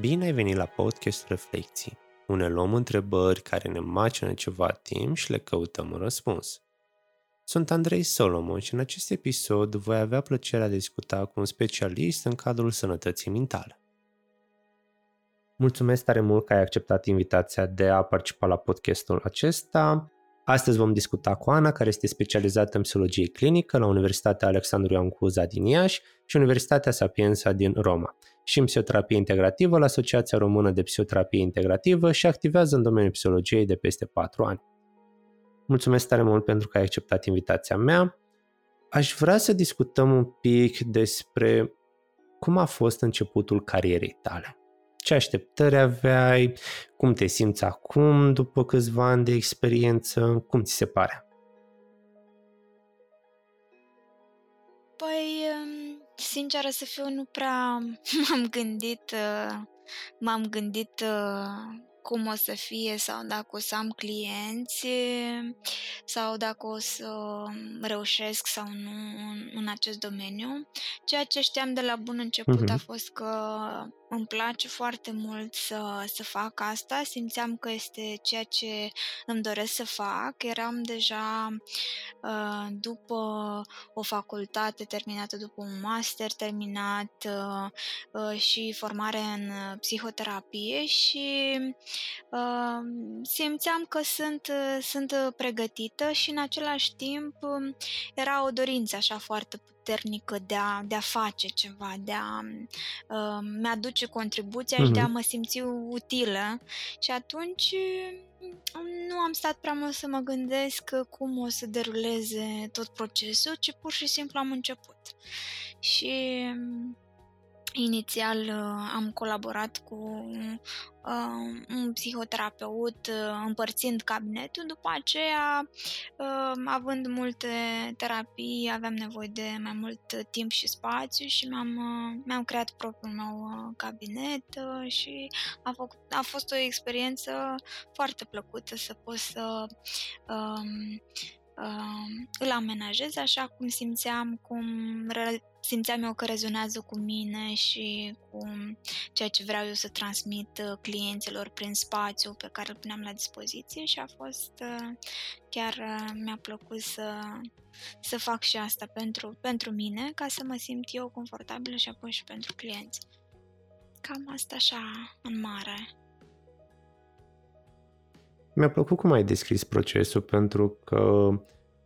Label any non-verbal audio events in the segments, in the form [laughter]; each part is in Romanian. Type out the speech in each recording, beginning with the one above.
Bine ai venit la podcast Reflecții, unde luăm întrebări care ne macină ceva timp și le căutăm un răspuns. Sunt Andrei Solomon și în acest episod voi avea plăcerea de a discuta cu un specialist în cadrul sănătății mentale. Mulțumesc tare mult că ai acceptat invitația de a participa la podcastul acesta. Astăzi vom discuta cu Ana, care este specializată în psihologie clinică la Universitatea Alexandru Ioan Cuza din Iași și Universitatea Sapienza din Roma și în psihoterapie integrativă la Asociația Română de Psihoterapie Integrativă și activează în domeniul psihologiei de peste 4 ani. Mulțumesc tare mult pentru că ai acceptat invitația mea. Aș vrea să discutăm un pic despre cum a fost începutul carierei tale. Ce așteptări aveai? Cum te simți acum după câțiva ani de experiență? Cum ți se pare? Păi, sinceră să fiu, nu prea [laughs] m-am gândit, uh, m-am gândit uh, cum o să fie sau dacă o să am clienți sau dacă o să reușesc sau nu în, în acest domeniu. Ceea ce știam de la bun început uh-huh. a fost că îmi place foarte mult să, să fac asta, simțeam că este ceea ce îmi doresc să fac. Eram deja uh, după o facultate terminată, după un master terminat uh, uh, și formare în psihoterapie și uh, simțeam că sunt, sunt pregătită și în același timp era o dorință așa foarte puternică de a, de a face ceva, de a uh, mi-aduce contribuția mm-hmm. și de a mhm. mă simți utilă. Și atunci nu am stat prea mult să mă gândesc cum o să deruleze tot procesul, ci pur și simplu am început. Și Inițial uh, am colaborat cu uh, un psihoterapeut uh, împărțind cabinetul, după aceea, având multe terapii, aveam nevoie de mai mult timp și spațiu și mi-am, mi-am creat propriul meu cabinet și a, făcut, a fost o experiență foarte plăcută să pot să um, uh, îl amenajez așa cum simțeam, cum re- simțeam eu că rezonează cu mine și cu ceea ce vreau eu să transmit uh, clienților prin spațiu pe care îl puneam la dispoziție și a fost uh, chiar uh, mi-a plăcut să, să fac și asta pentru, pentru mine ca să mă simt eu confortabilă și apoi și pentru clienți. Cam asta așa în mare. Mi-a plăcut cum ai descris procesul pentru că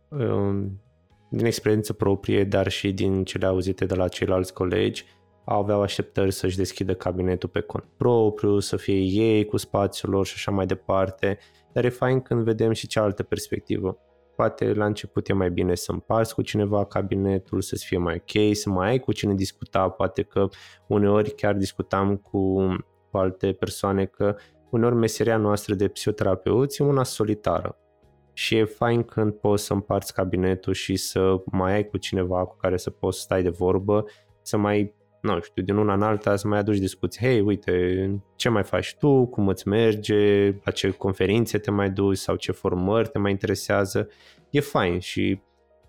um, din experiență proprie, dar și din cele auzite de la ceilalți colegi, aveau așteptări să-și deschidă cabinetul pe cont propriu, să fie ei cu spațiul lor și așa mai departe, dar e fain când vedem și cealaltă perspectivă. Poate la început e mai bine să împarți cu cineva cabinetul, să-ți fie mai ok, să mai ai cu cine discuta, poate că uneori chiar discutam cu, cu alte persoane că uneori meseria noastră de psihoterapeuți e una solitară și e fain când poți să împarți cabinetul și să mai ai cu cineva cu care să poți stai de vorbă, să mai, nu știu, din una în alta să mai aduci discuții. Hei, uite, ce mai faci tu, cum îți merge, la ce conferințe te mai duci sau ce formări te mai interesează. E fain și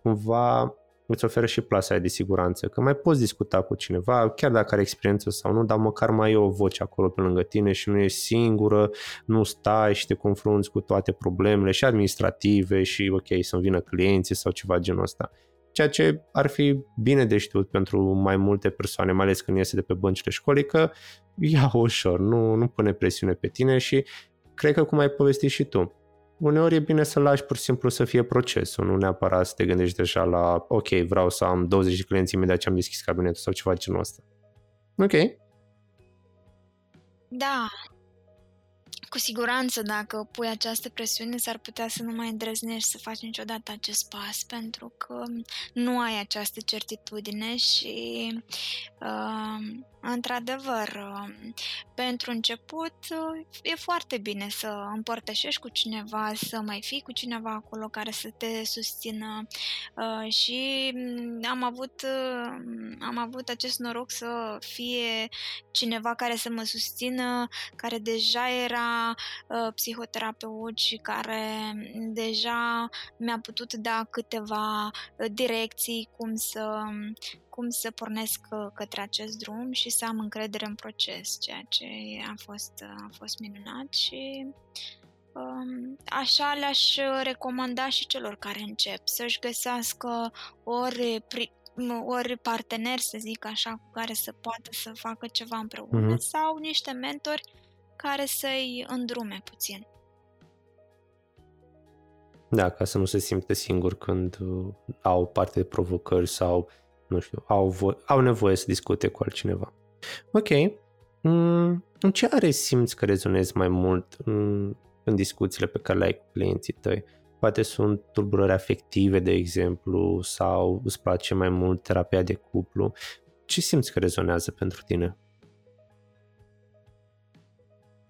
cumva îți oferă și plasa aia de siguranță, că mai poți discuta cu cineva, chiar dacă are experiență sau nu, dar măcar mai e o voce acolo pe lângă tine și nu ești singură, nu stai și te confrunți cu toate problemele și administrative și ok, să-mi vină clienții sau ceva genul ăsta. Ceea ce ar fi bine de știut pentru mai multe persoane, mai ales când iese de pe băncile școlii, că ia ușor, nu, nu pune presiune pe tine și cred că cum ai povestit și tu, uneori e bine să lași pur și simplu să fie procesul, nu neapărat să te gândești deja la ok, vreau să am 20 de clienți imediat ce am deschis cabinetul sau ceva genul ăsta. Ok. Da. Cu siguranță, dacă pui această presiune, s-ar putea să nu mai îndrăznești să faci niciodată acest pas, pentru că nu ai această certitudine și uh, Într-adevăr, pentru început e foarte bine să împărtășești cu cineva, să mai fii cu cineva acolo care să te susțină. Uh, și am avut, am avut acest noroc să fie cineva care să mă susțină, care deja era uh, psihoterapeut și care deja mi-a putut da câteva direcții cum să cum să pornesc către acest drum și să am încredere în proces, ceea ce a fost, a fost minunat și um, așa le-aș recomanda și celor care încep să-și găsească ori, pri, ori parteneri, să zic așa, cu care să poată să facă ceva împreună mm-hmm. sau niște mentori care să-i îndrume puțin. Da, ca să nu se simte singur când uh, au parte de provocări sau, nu știu, au, vo- au nevoie să discute cu altcineva. Ok. Mm, în ce are simți că rezonezi mai mult în, în discuțiile pe care le ai cu clienții tăi? Poate sunt tulburări afective, de exemplu, sau îți place mai mult terapia de cuplu. Ce simți că rezonează pentru tine?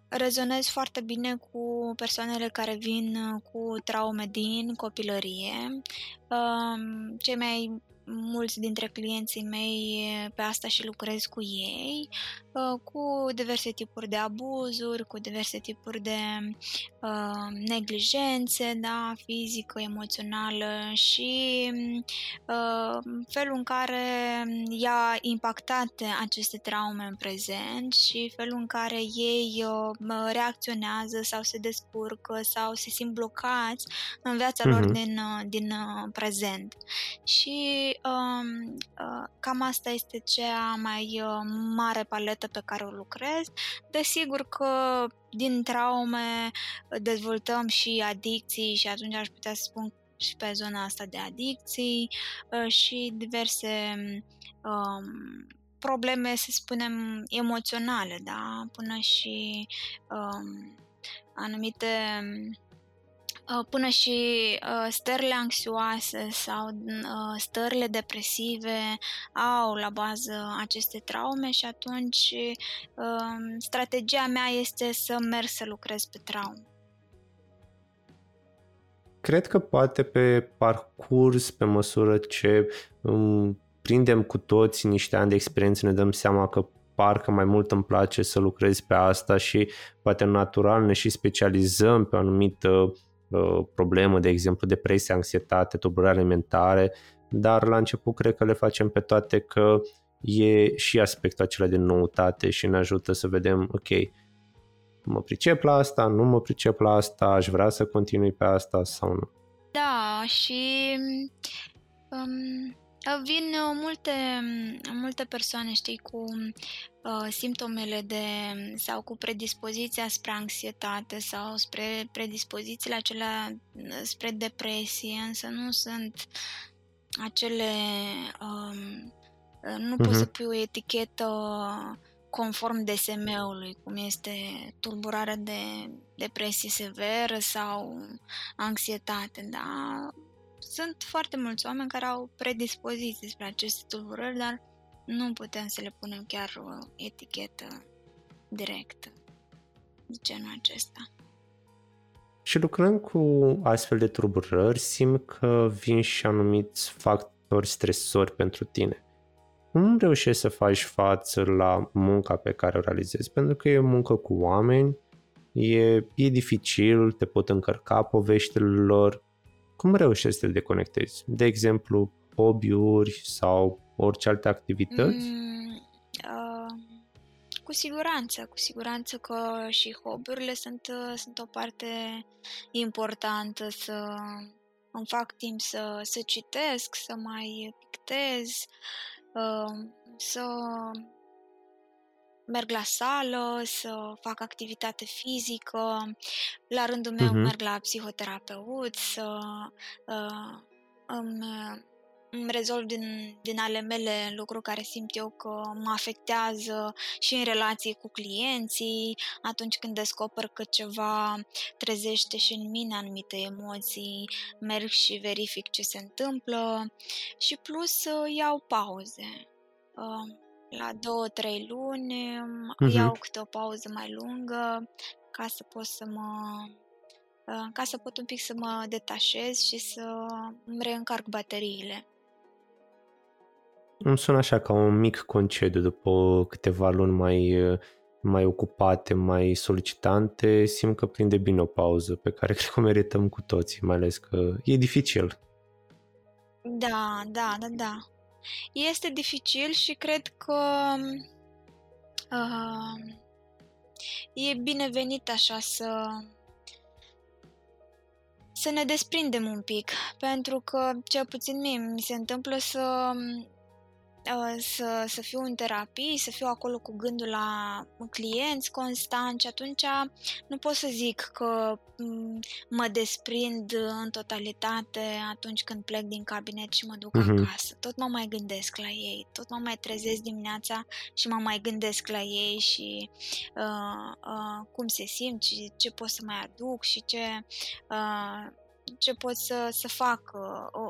rezonez foarte bine cu persoanele care vin uh, cu traume din copilărie. Um, cei mai mulți dintre clienții mei pe asta și lucrez cu ei, uh, cu diverse tipuri de abuzuri, cu diverse tipuri de uh, neglijențe, da, fizică, emoțională și uh, felul în care i-a impactat aceste traume în prezent și felul în care ei uh, reacționează sau se descurcă sau se simt blocați în viața uh-huh. lor mhm. din, uh, din uh, prezent. Și uh, uh, cam asta este cea mai uh, mare paletă pe care o lucrez. Desigur că din traume dezvoltăm și adicții și atunci aș putea să spun și pe zona asta de adicții uh, și diverse um, probleme, să spunem, emoționale, da? Până și um, anumite Uh, până și uh, stările anxioase sau uh, stările depresive au la bază aceste traume și atunci um, strategia mea este să merg să lucrez pe traume. Cred că poate pe parcurs, pe măsură ce um, prindem cu toți niște ani de experiență, ne dăm seama că parcă mai mult îmi place să lucrez pe asta și poate natural ne și specializăm pe o anumită Uh, problemă, de exemplu depresie, anxietate, tulburare alimentare, dar la început cred că le facem pe toate că e și aspectul acela de noutate și ne ajută să vedem, ok, mă pricep la asta, nu mă pricep la asta, aș vrea să continui pe asta sau nu. Da, și um, Vin uh, multe, multe persoane, știi, cu uh, simptomele de sau cu predispoziția spre anxietate sau spre predispozițiile acelea uh, spre depresie, însă nu sunt acele um, uh, nu uh-huh. poți să mhm. pui o etichetă conform DSM-ului, cum este tulburarea de depresie severă sau anxietate, da? Sunt foarte mulți oameni care au predispoziții spre aceste tulburări, dar nu putem să le punem chiar o etichetă directă de genul acesta. Și lucrând cu astfel de tulburări, simt că vin și anumiți factori stresori pentru tine. Cum reușești să faci față la munca pe care o realizezi? Pentru că e muncă cu oameni, e, e dificil, te pot încărca poveștile lor, cum reușești să te deconectezi? De exemplu, hobby-uri sau orice alte activități? Mm, uh, cu siguranță, cu siguranță că și hobby-urile sunt, uh, sunt o parte importantă să îmi fac timp să, să citesc, să mai pictez, uh, să merg la sală, să fac activitate fizică, la rândul meu uh-huh. merg la psihoterapeut, să uh, îmi, îmi rezolv din, din ale mele lucruri care simt eu că mă afectează și în relații cu clienții, atunci când descoper că ceva trezește și în mine anumite emoții, merg și verific ce se întâmplă și plus uh, iau pauze. Uh, la două, trei luni uh-huh. iau câte o pauză mai lungă ca să pot să mă uh, ca să pot un pic să mă detașez și să îmi reîncarc bateriile. Îmi sună așa ca un mic concediu după câteva luni mai, mai ocupate, mai solicitante, simt că prinde bine o pauză pe care [laughs] cred că o merităm cu toții, mai ales că e dificil. Da, da, da, da. Este dificil și cred că uh, e binevenit așa să să ne desprindem un pic, pentru că cel puțin mie mi se întâmplă să Uh, să, să fiu în terapii, să fiu acolo cu gândul la clienți constant și atunci nu pot să zic că mm, mă desprind în totalitate atunci când plec din cabinet și mă duc uh-huh. acasă. Tot mă mai gândesc la ei, tot mă mai trezesc dimineața și mă mai gândesc la ei și uh, uh, cum se simt și ce pot să mai aduc și ce... Uh, ce pot să, să fac uh, uh,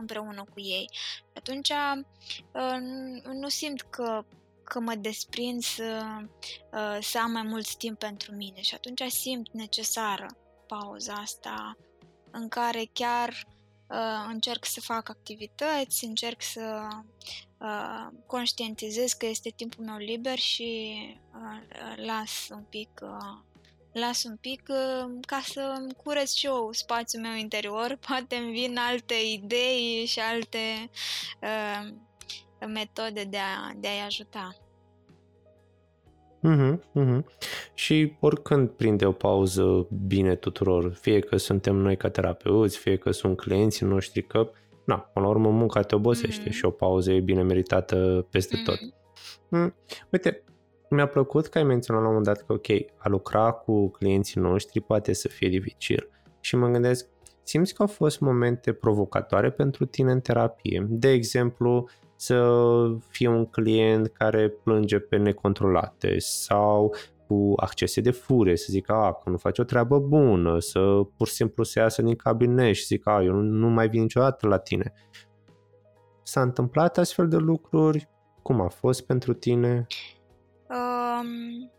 împreună cu ei. Atunci uh, nu simt că că mă desprind să, uh, să am mai mult timp pentru mine și atunci simt necesară pauza asta în care chiar uh, încerc să fac activități, încerc să uh, conștientizez că este timpul meu liber și uh, las un pic uh, las un pic uh, ca să curăț și eu spațiul meu interior, [laughs] poate îmi vin alte idei și alte uh, metode de, a, de a-i ajuta. Mm-hmm, mm-hmm. Și oricând prinde o pauză bine tuturor, fie că suntem noi ca terapeuți, fie că sunt clienții noștri, că, na, până la urmă munca te obosește mm-hmm. și o pauză e bine meritată peste mm-hmm. tot. Mm. Uite, mi-a plăcut că ai menționat la un moment dat că, ok, a lucra cu clienții noștri poate să fie dificil. Și mă gândesc, simți că au fost momente provocatoare pentru tine în terapie? De exemplu, să fie un client care plânge pe necontrolate sau cu accese de fure, să zică a, că nu faci o treabă bună, să pur și simplu să iasă din cabinet și zică a, eu nu, nu mai vin niciodată la tine. S-a întâmplat astfel de lucruri? Cum a fost pentru tine? Um,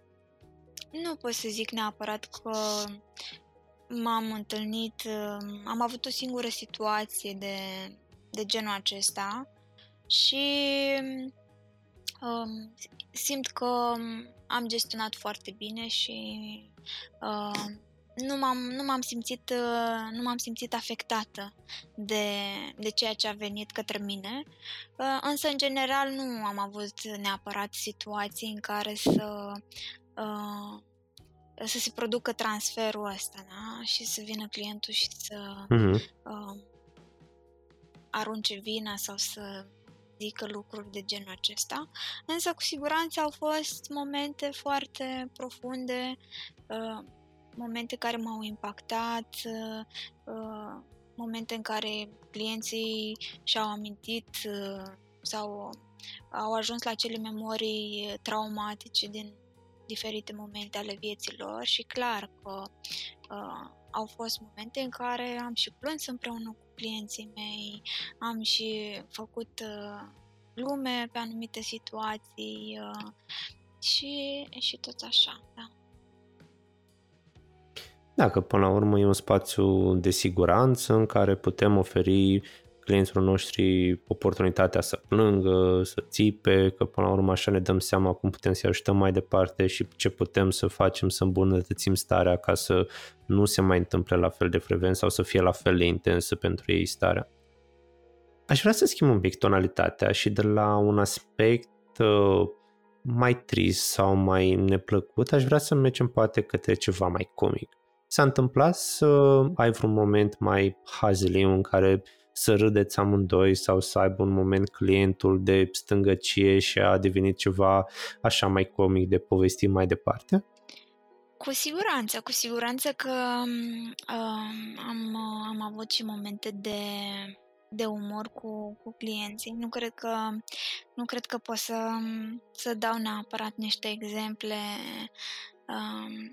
nu pot să zic neapărat că m-am întâlnit, am avut o singură situație de, de genul acesta și um, simt că am gestionat foarte bine și uh, nu m-am, nu m-am simțit, uh, nu m-am simțit afectată de, de ceea ce a venit către mine, uh, însă în general nu am avut neapărat situații în care să uh, să se producă transferul ăsta, da? Și să vină clientul și să uh-huh. uh, arunce vina sau să zică lucruri de genul acesta. Însă, cu siguranță, au fost momente foarte profunde uh, momente care m-au impactat, uh, uh, momente în care clienții și-au amintit uh, sau au ajuns la acele memorii traumatice din diferite momente ale vieții lor și clar că uh, au fost momente în care am și plâns împreună cu clienții mei, am și făcut uh, lume pe anumite situații uh, și, și tot așa, da. Dacă până la urmă e un spațiu de siguranță în care putem oferi clienților noștri oportunitatea să plângă, să țipe, că până la urmă așa ne dăm seama cum putem să ajutăm mai departe și ce putem să facem să îmbunătățim starea ca să nu se mai întâmple la fel de frecvent sau să fie la fel de intensă pentru ei starea. Aș vrea să schimb un pic tonalitatea și de la un aspect uh, mai trist sau mai neplăcut, aș vrea să mergem poate către ceva mai comic. S-a întâmplat să ai vreun moment mai hazliu în care să râdeți amândoi sau să aibă un moment clientul de stângăcie și a devenit ceva așa mai comic de povesti mai departe? Cu siguranță, cu siguranță că uh, am, am avut și momente de, de umor cu, cu clienții. Nu cred că, nu cred că pot să, să dau neapărat niște exemple uh, Uh,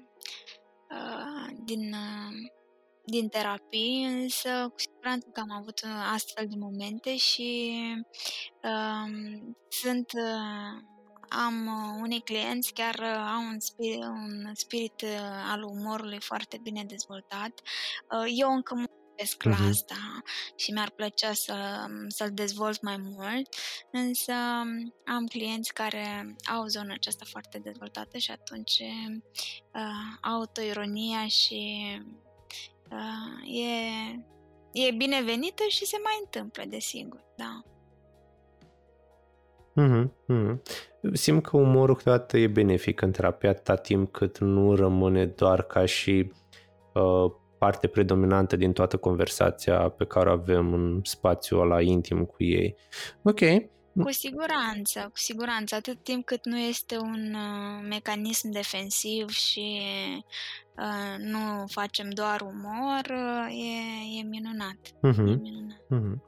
din, uh, din terapii, însă cu siguranță că am avut uh, astfel de momente și uh, sunt uh, am unei clienți chiar au un spirit, un spirit al umorului foarte bine dezvoltat. Eu încă gândesc uh-huh. la mm-hmm. asta și mi-ar plăcea să, să-l dezvolt mai mult, însă am clienți care au zona aceasta foarte dezvoltată și atunci uh, autoironia și uh, e, e binevenită și se mai întâmplă, desigur, da. Mm-hmm, mm-hmm. Simt că umorul câteodată e benefic în terapie atâta timp cât nu rămâne doar ca și uh, parte predominantă din toată conversația pe care o avem în spațiul ăla intim cu ei. Ok. Cu siguranță, cu siguranță. Atât timp cât nu este un uh, mecanism defensiv și uh, nu facem doar umor, uh, e, e minunat. Uh-huh. E minunat. Uh-huh.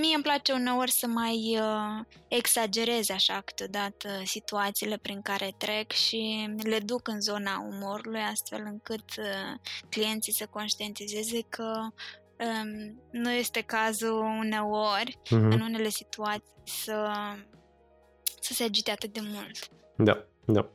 Mie îmi place uneori să mai uh, exagerez așa câteodată situațiile prin care trec și le duc în zona umorului astfel încât uh, clienții să conștientizeze că um, nu este cazul uneori, uh-huh. în unele situații, să, să se agite atât de mult. Da, da.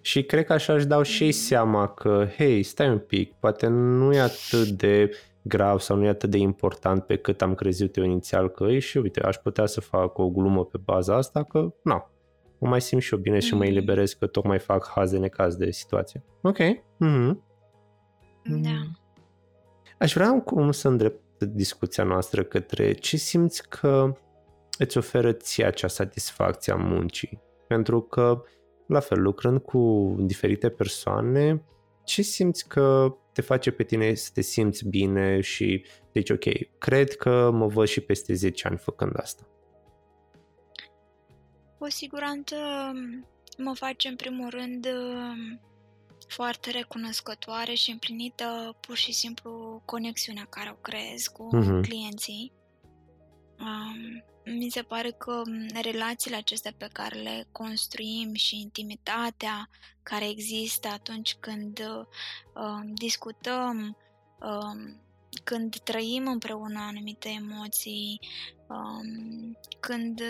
Și cred că așa își dau și mm. seama că, hei, stai un pic, poate nu e atât de grav sau nu e atât de important pe cât am crezut eu inițial că e și uite, aș putea să fac o glumă pe baza asta că, na, mă mai simt și eu bine și mă mm. eliberez că tocmai fac haz de necaz de situație. Ok. Mm-hmm. Da. Aș vrea acum să îndrept discuția noastră către ce simți că îți oferă ție acea satisfacție a muncii. Pentru că, la fel, lucrând cu diferite persoane, ce simți că te face pe tine să te simți bine și deci ok, cred că mă văd și peste 10 ani făcând asta? Cu siguranță mă face în primul rând foarte recunoscătoare și împlinită pur și simplu conexiunea care o creez cu uh-huh. clienții. Um, mi se pare că relațiile acestea pe care le construim și intimitatea care există atunci când uh, discutăm, uh, când trăim împreună anumite emoții, um, când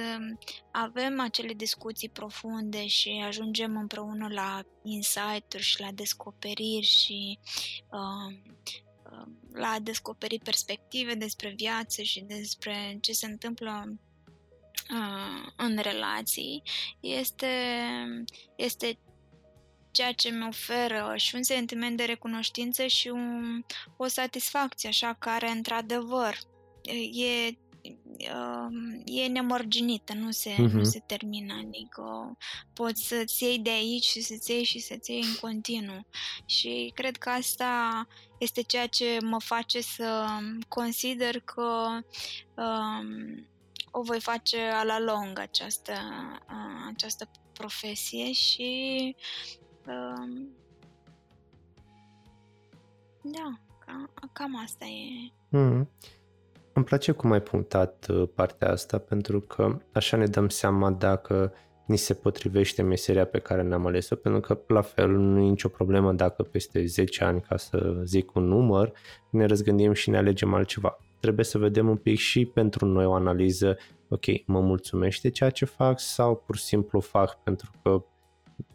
avem acele discuții profunde și ajungem împreună la insight-uri și la descoperiri și uh, la a descoperi perspective despre viață și despre ce se întâmplă uh, în relații, este, este ceea ce mi oferă și un sentiment de recunoștință și un, o satisfacție, așa, care, într-adevăr, e uh, e nemărginită, nu se, uh-huh. nu mhm. se termină, adică poți să-ți iei de aici și să-ți iei și să-ți iei în continuu. Și cred că asta este ceea ce mă face să consider că um, o voi face a la lung această, uh, această profesie și um, da, cam, cam asta e. Mm. Îmi place cum ai punctat uh, partea asta pentru că așa ne dăm seama dacă ni se potrivește meseria pe care ne-am ales-o, pentru că la fel nu e nicio problemă dacă peste 10 ani, ca să zic un număr, ne răzgândim și ne alegem altceva. Trebuie să vedem un pic și pentru noi o analiză, ok, mă mulțumește ceea ce fac sau pur și simplu fac pentru că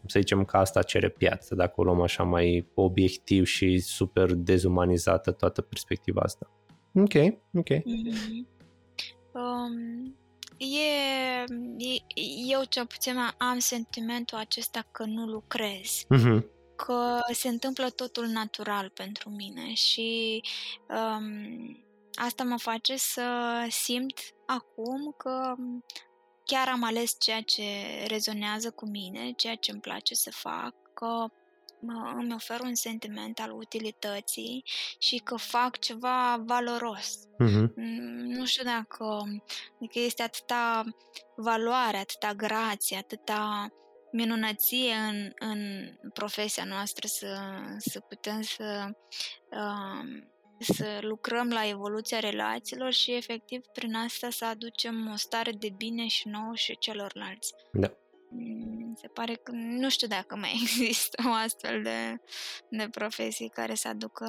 să zicem că asta cere piață, dacă o luăm așa mai obiectiv și super dezumanizată toată perspectiva asta. Ok, ok. Mm-hmm. Um, e, e, eu cel puțin am sentimentul acesta că nu lucrez. Mm-hmm. Că se întâmplă totul natural pentru mine și um, asta mă face să simt acum că chiar am ales ceea ce rezonează cu mine, ceea ce îmi place să fac, că îmi ofer un sentiment al utilității și că fac ceva valoros. Uh-huh. Nu știu dacă adică este atâta valoare, atâta grație, atâta minunăție în, în profesia noastră să, să putem să, uh, să lucrăm la evoluția relațiilor și efectiv prin asta să aducem o stare de bine și nouă și celorlalți. Da. Mm, se pare că nu știu dacă mai [laughs] există o astfel de, de profesii care să aducă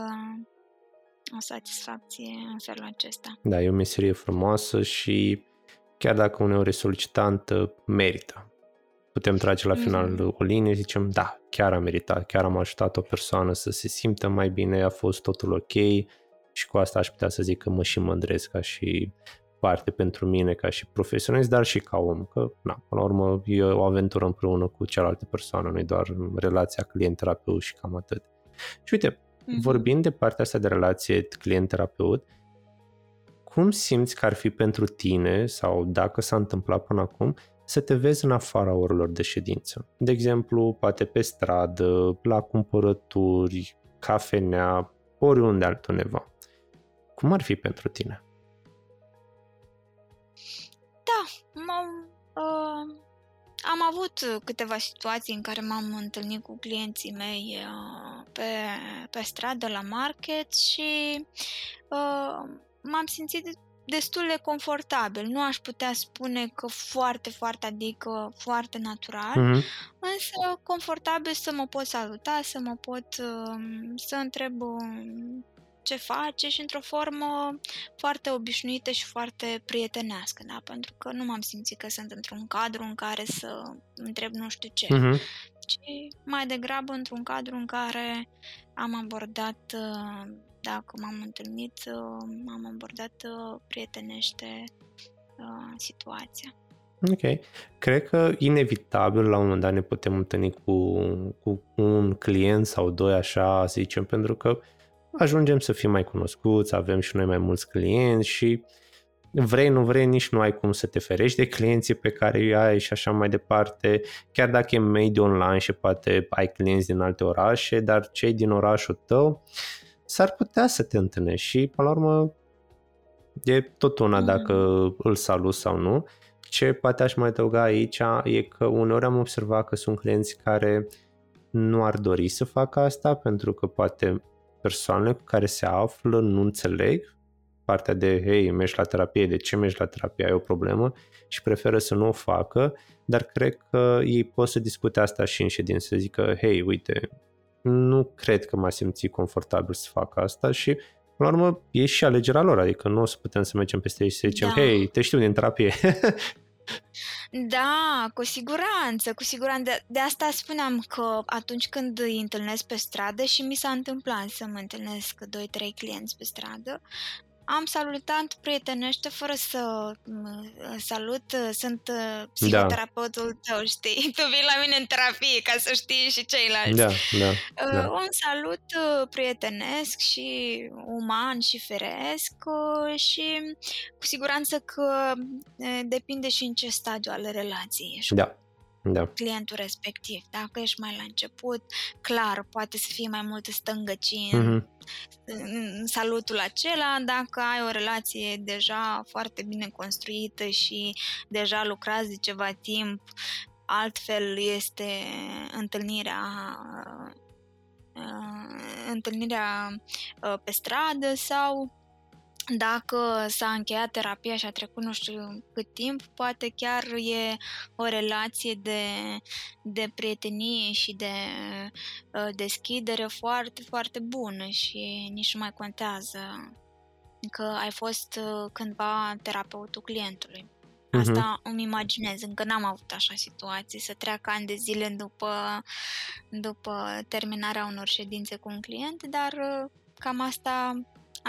o satisfacție în felul acesta. Da, e o meserie frumoasă și chiar dacă uneori e solicitantă, merită. Putem trage la final mm-hmm. o linie, zicem, da, chiar am meritat, chiar am ajutat o persoană să se simtă mai bine, a fost totul ok și cu asta aș putea să zic că mă și mândresc ca și parte pentru mine ca și profesionist, dar și ca om, că, na, până la urmă, e o aventură împreună cu cealaltă persoană, nu doar relația client-terapeut și cam atât. Și uite, mm-hmm. vorbind de partea asta de relație client-terapeut, cum simți că ar fi pentru tine, sau dacă s-a întâmplat până acum, să te vezi în afara orelor de ședință. De exemplu, poate pe stradă, la cumpărături, cafenea, oriunde altundeva. Cum ar fi pentru tine? Da, m-am, uh, am avut câteva situații în care m-am întâlnit cu clienții mei uh, pe, pe stradă, la market și uh, m-am simțit destul de confortabil. Nu aș putea spune că foarte, foarte, adică foarte natural, mm-hmm. însă confortabil să mă pot saluta, să mă pot uh, să întreb uh, ce face și într-o formă foarte obișnuită și foarte prietenească, da? pentru că nu m-am simțit că sunt într-un cadru în care să întreb nu știu ce, mm-hmm. ci mai degrabă într-un cadru în care am abordat, uh, dacă m-am întâlnit, uh, m-am abordat uh, prietenește situația. Ok. Cred că inevitabil la un moment dat ne putem întâlni cu, cu un client sau doi așa, să zicem, pentru că ajungem să fim mai cunoscuți, avem și noi mai mulți clienți și vrei, nu vrei, nici nu ai cum să te ferești de clienții pe care îi ai și așa mai departe, chiar dacă e mediu online și poate ai clienți din alte orașe, dar cei din orașul tău s-ar putea să te întâlnești și, până la urmă, e tot una dacă îl salut sau nu. Ce poate aș mai adăuga aici e că uneori am observat că sunt clienți care nu ar dori să facă asta pentru că poate persoanele cu care se află nu înțeleg partea de, hei, mergi la terapie, de ce mergi la terapie, ai o problemă și preferă să nu o facă, dar cred că ei pot să discute asta și în ședință, să zică, hei, uite, nu cred că m-a simțit confortabil să fac asta și Până la urmă, e și alegerea lor, adică nu o să putem să mergem peste ei și să zicem, da. hei, te știu din terapie. [laughs] Da, cu siguranță, cu siguranță. De asta spuneam că atunci când îi întâlnesc pe stradă și mi s-a întâmplat să mă întâlnesc 2-3 clienți pe stradă, am salutat prietenește fără să salut, sunt uh, da. psihoterapeutul da. tău, știi? Tu vii la mine în terapie ca să știi și ceilalți. Da, da, uh, da. Un salut uh, prietenesc și uman și feresc și cu siguranță că depinde și în ce stadiu ale relației ești. Da da. clientul respectiv. Dacă ești mai la început, clar, poate să fie mai multe stângăcii mm-hmm. în salutul acela. Dacă ai o relație deja foarte bine construită și deja lucrați de ceva timp, altfel este întâlnirea uh, întâlnirea uh, pe stradă sau dacă s-a încheiat terapia și a trecut nu știu cât timp, poate chiar e o relație de, de prietenie și de uh, deschidere foarte, foarte bună și nici nu mai contează că ai fost uh, cândva terapeutul clientului. Mhm. Asta uh-huh. îmi imaginez, încă n-am avut așa situații, să treacă ani de zile după, după terminarea unor ședințe cu un client, dar uh, cam asta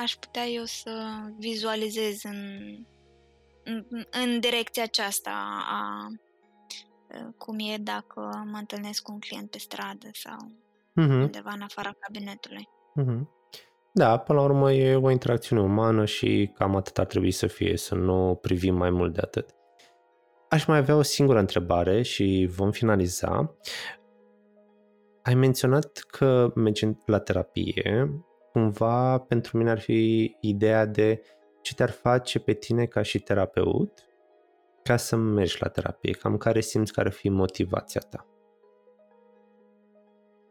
aș putea eu să vizualizez în, în, în direcția aceasta a cum e dacă mă întâlnesc cu un client pe stradă sau uh-huh. undeva în afara cabinetului. Uh-huh. Da, până la urmă e o interacțiune umană și cam atât ar trebui să fie, să nu privim mai mult de atât. Aș mai avea o singură întrebare și vom finaliza. Ai menționat că mergi la terapie cumva pentru mine ar fi ideea de ce te-ar face pe tine ca și terapeut ca să mergi la terapie, cam care simți că ar fi motivația ta.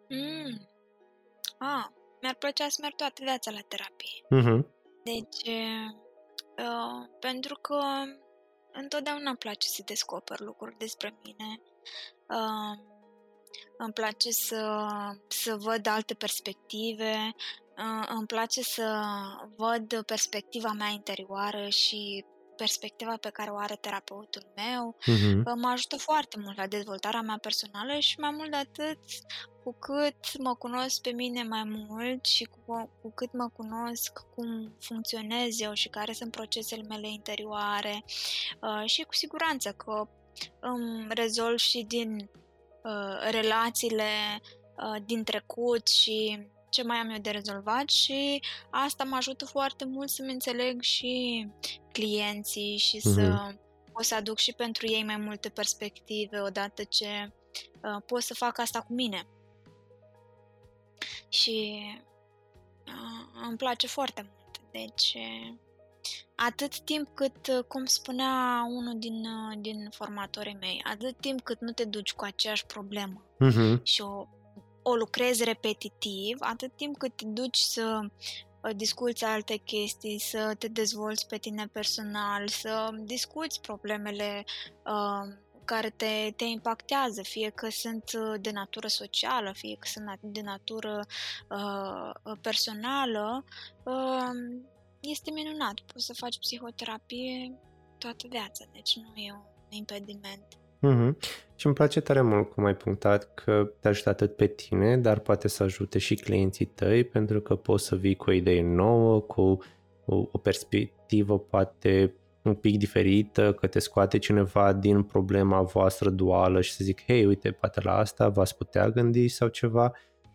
Mm. Ah, mi-ar plăcea să merg toată viața la terapie. Mm-hmm. Deci, uh, pentru că întotdeauna îmi place să descoper lucruri despre mine. Uh, îmi place să, să văd alte perspective, îmi place să văd perspectiva mea interioară și perspectiva pe care o are terapeutul meu. Uh-huh. Mă ajută foarte mult la dezvoltarea mea personală și mai mult de atât, cu cât mă cunosc pe mine mai mult și cu, cu cât mă cunosc cum funcționez eu și care sunt procesele mele interioare uh, și cu siguranță că îmi rezolv și din uh, relațiile uh, din trecut și ce mai am eu de rezolvat și asta mă ajută foarte mult să-mi înțeleg și clienții și mm-hmm. să pot să aduc și pentru ei mai multe perspective odată ce uh, pot să fac asta cu mine. Și uh, îmi place foarte mult. Deci, atât timp cât, uh, cum spunea unul din, uh, din formatorii mei, atât timp cât nu te duci cu aceeași problemă uh-huh. și o, o lucrezi repetitiv, atât timp cât te duci să uh, discuți alte chestii, să te dezvolți pe tine personal, să discuți problemele uh, care te, te impactează, fie că sunt de natură socială, fie că sunt de natură uh, personală, uh, este minunat. Poți să faci psihoterapie toată viața, deci nu e un impediment. Mm-hmm. Și îmi place tare mult cum ai punctat că te ajută atât pe tine, dar poate să ajute și clienții tăi, pentru că poți să vii cu o idee nouă, cu o, o perspectivă poate un pic diferită, că te scoate cineva din problema voastră duală și să zic, hei, uite, poate la asta v-ați putea gândi sau ceva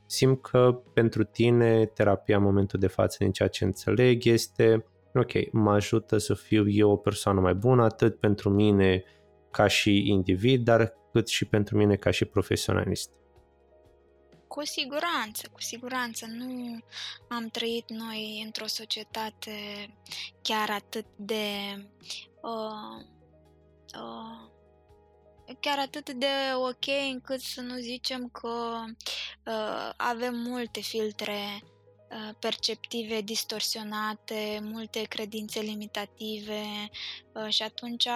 simt că pentru tine terapia în momentul de față, din ceea ce înțeleg, este ok, mă ajută să fiu eu o persoană mai bună, atât pentru mine ca și individ, dar cât și pentru mine ca și profesionalist. Cu siguranță, cu siguranță. Nu am trăit noi într-o societate chiar atât de uh, uh, chiar atât de ok încât să nu zicem că uh, avem multe filtre uh, perceptive distorsionate, multe credințe limitative uh, și atunci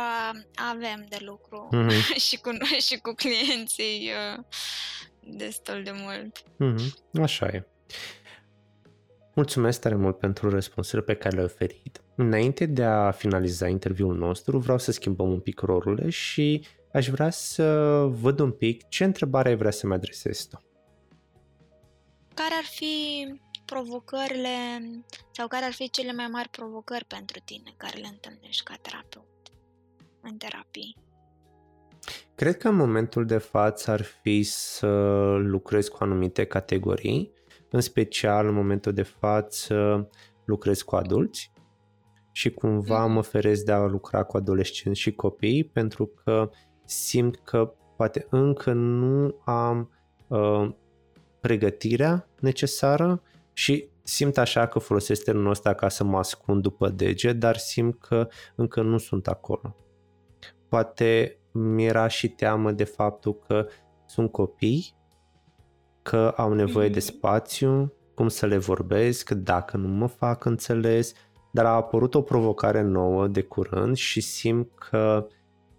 avem de lucru mm-hmm. [laughs] și, cu noi și cu clienții uh, destul de mult. Mm-hmm. Așa e. Mulțumesc tare mult pentru răspunsurile pe care le-ai oferit. Înainte de a finaliza interviul nostru, vreau să schimbăm un pic rolurile și aș vrea să văd un pic ce întrebare ai vrea să-mi adresezi tu. Care ar fi provocările sau care ar fi cele mai mari provocări pentru tine care le întâlnești ca terapeut în terapie? Cred că în momentul de față ar fi să lucrez cu anumite categorii, în special în momentul de față lucrez cu adulți și cumva mhm. mă feresc de a lucra cu adolescenți și copii pentru că simt că poate încă nu am uh, pregătirea necesară și simt așa că folosesc termenul ăsta ca să mă ascund după dege, dar simt că încă nu sunt acolo. Poate mi-era și teamă de faptul că sunt copii, că au nevoie de mm-hmm. spațiu, cum să le vorbesc, dacă nu mă fac înțeles, dar a apărut o provocare nouă de curând și simt că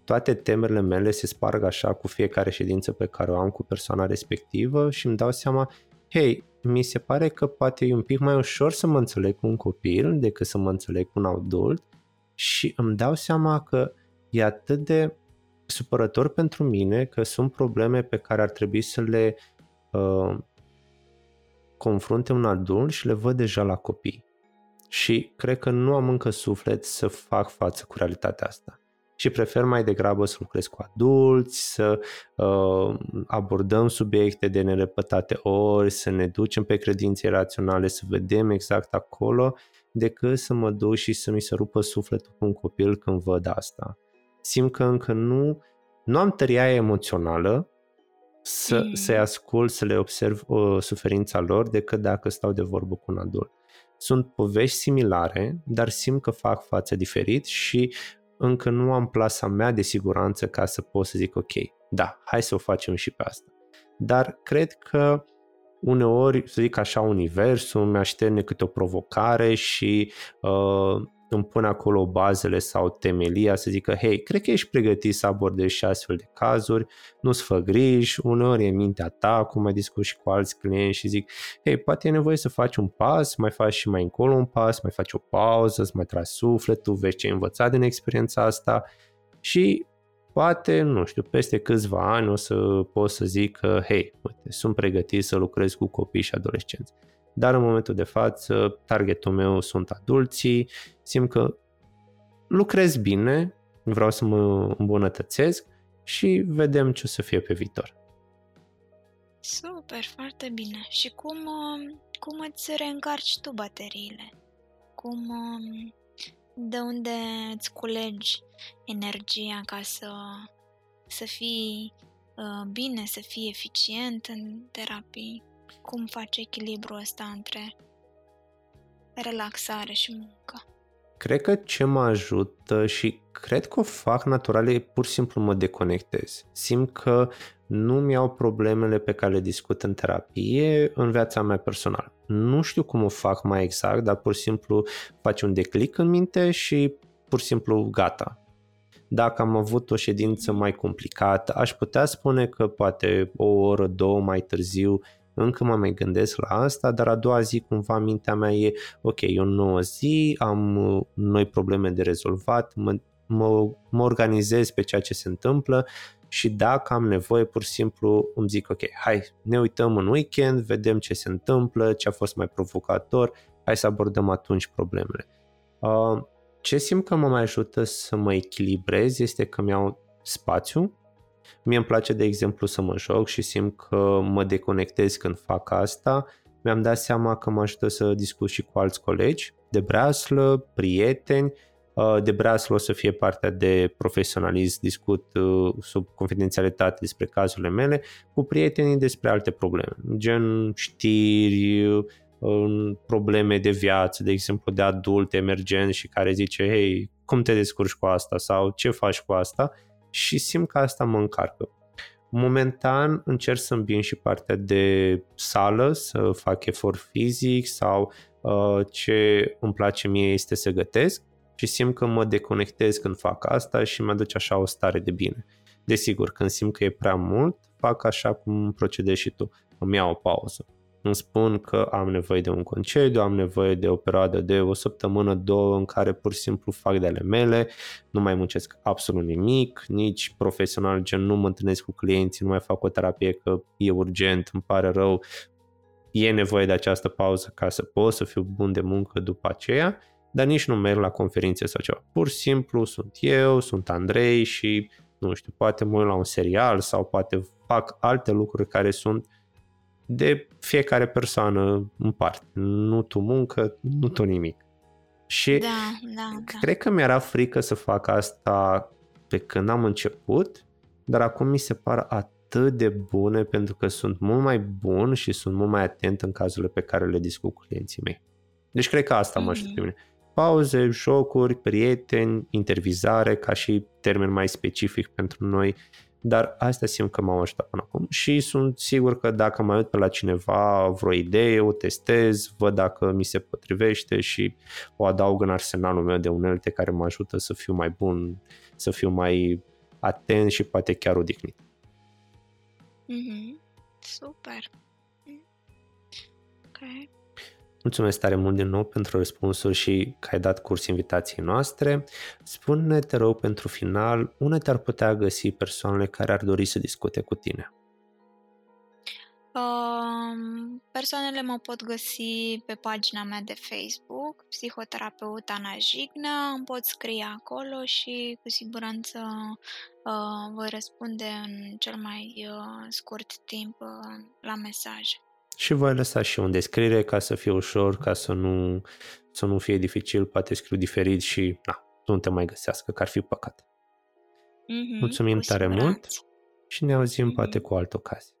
toate temerile mele se sparg așa cu fiecare ședință pe care o am cu persoana respectivă și îmi dau seama, hei, mi se pare că poate e un pic mai ușor să mă înțeleg cu un copil decât să mă înțeleg cu un adult și îmi dau seama că e atât de supărător pentru mine că sunt probleme pe care ar trebui să le uh, confrunte un adult și le văd deja la copii. Și cred că nu am încă suflet să fac față cu realitatea asta și prefer mai degrabă să lucrez cu adulți, să uh, abordăm subiecte de nerepătate ori, să ne ducem pe credințe raționale, să vedem exact acolo, decât să mă duc și să mi se rupă sufletul cu un copil când văd asta. Simt că încă nu, nu am tăria emoțională să, mm. să-i ascult, să le observ uh, suferința lor decât dacă stau de vorbă cu un adult. Sunt povești similare, dar simt că fac față diferit și încă nu am plasa mea de siguranță ca să pot să zic ok, da, hai să o facem și pe asta. Dar cred că uneori, să zic așa, universul mi-așterne câte o provocare și uh, îmi pune acolo bazele sau temelia să zică, hei, cred că ești pregătit să abordezi și astfel de cazuri, nu-ți fă griji, uneori e mintea ta, cum mai discut și cu alți clienți și zic, hei, poate e nevoie să faci un pas, mai faci și mai încolo un pas, mai faci o pauză, să mai tragi sufletul, vezi ce ai învățat din experiența asta și poate, nu știu, peste câțiva ani o să pot să zic că, hei, uite, sunt pregătit să lucrez cu copii și adolescenți dar în momentul de față targetul meu sunt adulții, simt că lucrez bine, vreau să mă îmbunătățesc și vedem ce o să fie pe viitor. Super, foarte bine. Și cum, um, cum îți reîncarci tu bateriile? Cum, um, de unde îți culegi energia ca să, să fii uh, bine, să fii eficient în terapii? Cum faci echilibrul ăsta între relaxare și muncă? Cred că ce mă ajută și cred că o fac natural e pur și simplu mă deconectez. Simt că nu mi-au problemele pe care le discut în terapie în viața mea personală. Nu știu cum o fac mai exact, dar pur și simplu faci un declic în minte și pur și simplu gata. Dacă am avut o ședință mai complicată, aș putea spune că poate o oră, două mai târziu încă mă mai gândesc la asta, dar a doua zi cumva mintea mea e ok, e o nouă zi, am uh, noi probleme de rezolvat, mă, mă, mă organizez pe ceea ce se întâmplă și dacă am nevoie, pur și simplu îmi zic ok, hai, ne uităm în weekend, vedem ce se întâmplă, ce a fost mai provocator, hai să abordăm atunci problemele. Uh, ce simt că mă mai ajută să mă echilibrez este că mi-au spațiu Mie îmi place, de exemplu, să mă joc și simt că mă deconectez când fac asta. Mi-am dat seama că mă ajută să discut și cu alți colegi de breaslă, prieteni. Uh, de breaslă o să fie partea de profesionalism, discut uh, sub confidențialitate despre cazurile mele, cu prietenii despre alte probleme, gen știri, uh, probleme de viață, de exemplu de adult emergent și care zice, hei, cum te descurci cu asta sau ce faci cu asta și simt că asta mă încarcă. Momentan încerc să îmbin și partea de sală, să fac efort fizic sau uh, ce îmi place mie este să gătesc și simt că mă deconectez când fac asta și mă aduce așa o stare de bine. Desigur, când simt că e prea mult, fac așa cum procedezi și tu, îmi iau o pauză îmi spun că am nevoie de un concediu, am nevoie de o perioadă de o săptămână, două în care pur și simplu fac de ale mele, nu mai muncesc absolut nimic, nici profesional, gen nu mă întâlnesc cu clienții, nu mai fac o terapie că e urgent, îmi pare rău, e nevoie de această pauză ca să pot să fiu bun de muncă după aceea, dar nici nu merg la conferințe sau ceva. Pur și simplu sunt eu, sunt Andrei și nu știu, poate mă uit la un serial sau poate fac alte lucruri care sunt de fiecare persoană în parte. Nu tu muncă, nu tu nimic. Și da, da, da. cred că mi-era frică să fac asta pe când am început, dar acum mi se par atât de bune pentru că sunt mult mai bun și sunt mult mai atent în cazurile pe care le discut cu clienții mei. Deci cred că asta mm-hmm. mă ajută pe mine. Pauze, jocuri, prieteni, intervizare ca și termen mai specific pentru noi dar astea simt că m-au ajutat până acum și sunt sigur că dacă mai uit pe la cineva vreo idee, o testez, văd dacă mi se potrivește și o adaug în arsenalul meu de unelte care mă ajută să fiu mai bun, să fiu mai atent și poate chiar odihnit. Mm-hmm. Super. Ok. Mulțumesc tare mult din nou pentru răspunsuri și că ai dat curs invitației noastre. Spune-ne, te rog, pentru final, unde te-ar putea găsi persoanele care ar dori să discute cu tine? Um, persoanele mă pot găsi pe pagina mea de Facebook, psihoterapeut Ana Jignă, îmi pot scrie acolo și cu siguranță uh, voi răspunde în cel mai uh, scurt timp uh, la mesaje și voi lăsa și o descriere ca să fie ușor, ca să nu, să nu fie dificil, poate scriu diferit și na, nu te mai găsească, că ar fi păcat. Mm-hmm, Mulțumim tare mult și ne auzim mm-hmm. poate cu altă ocazie.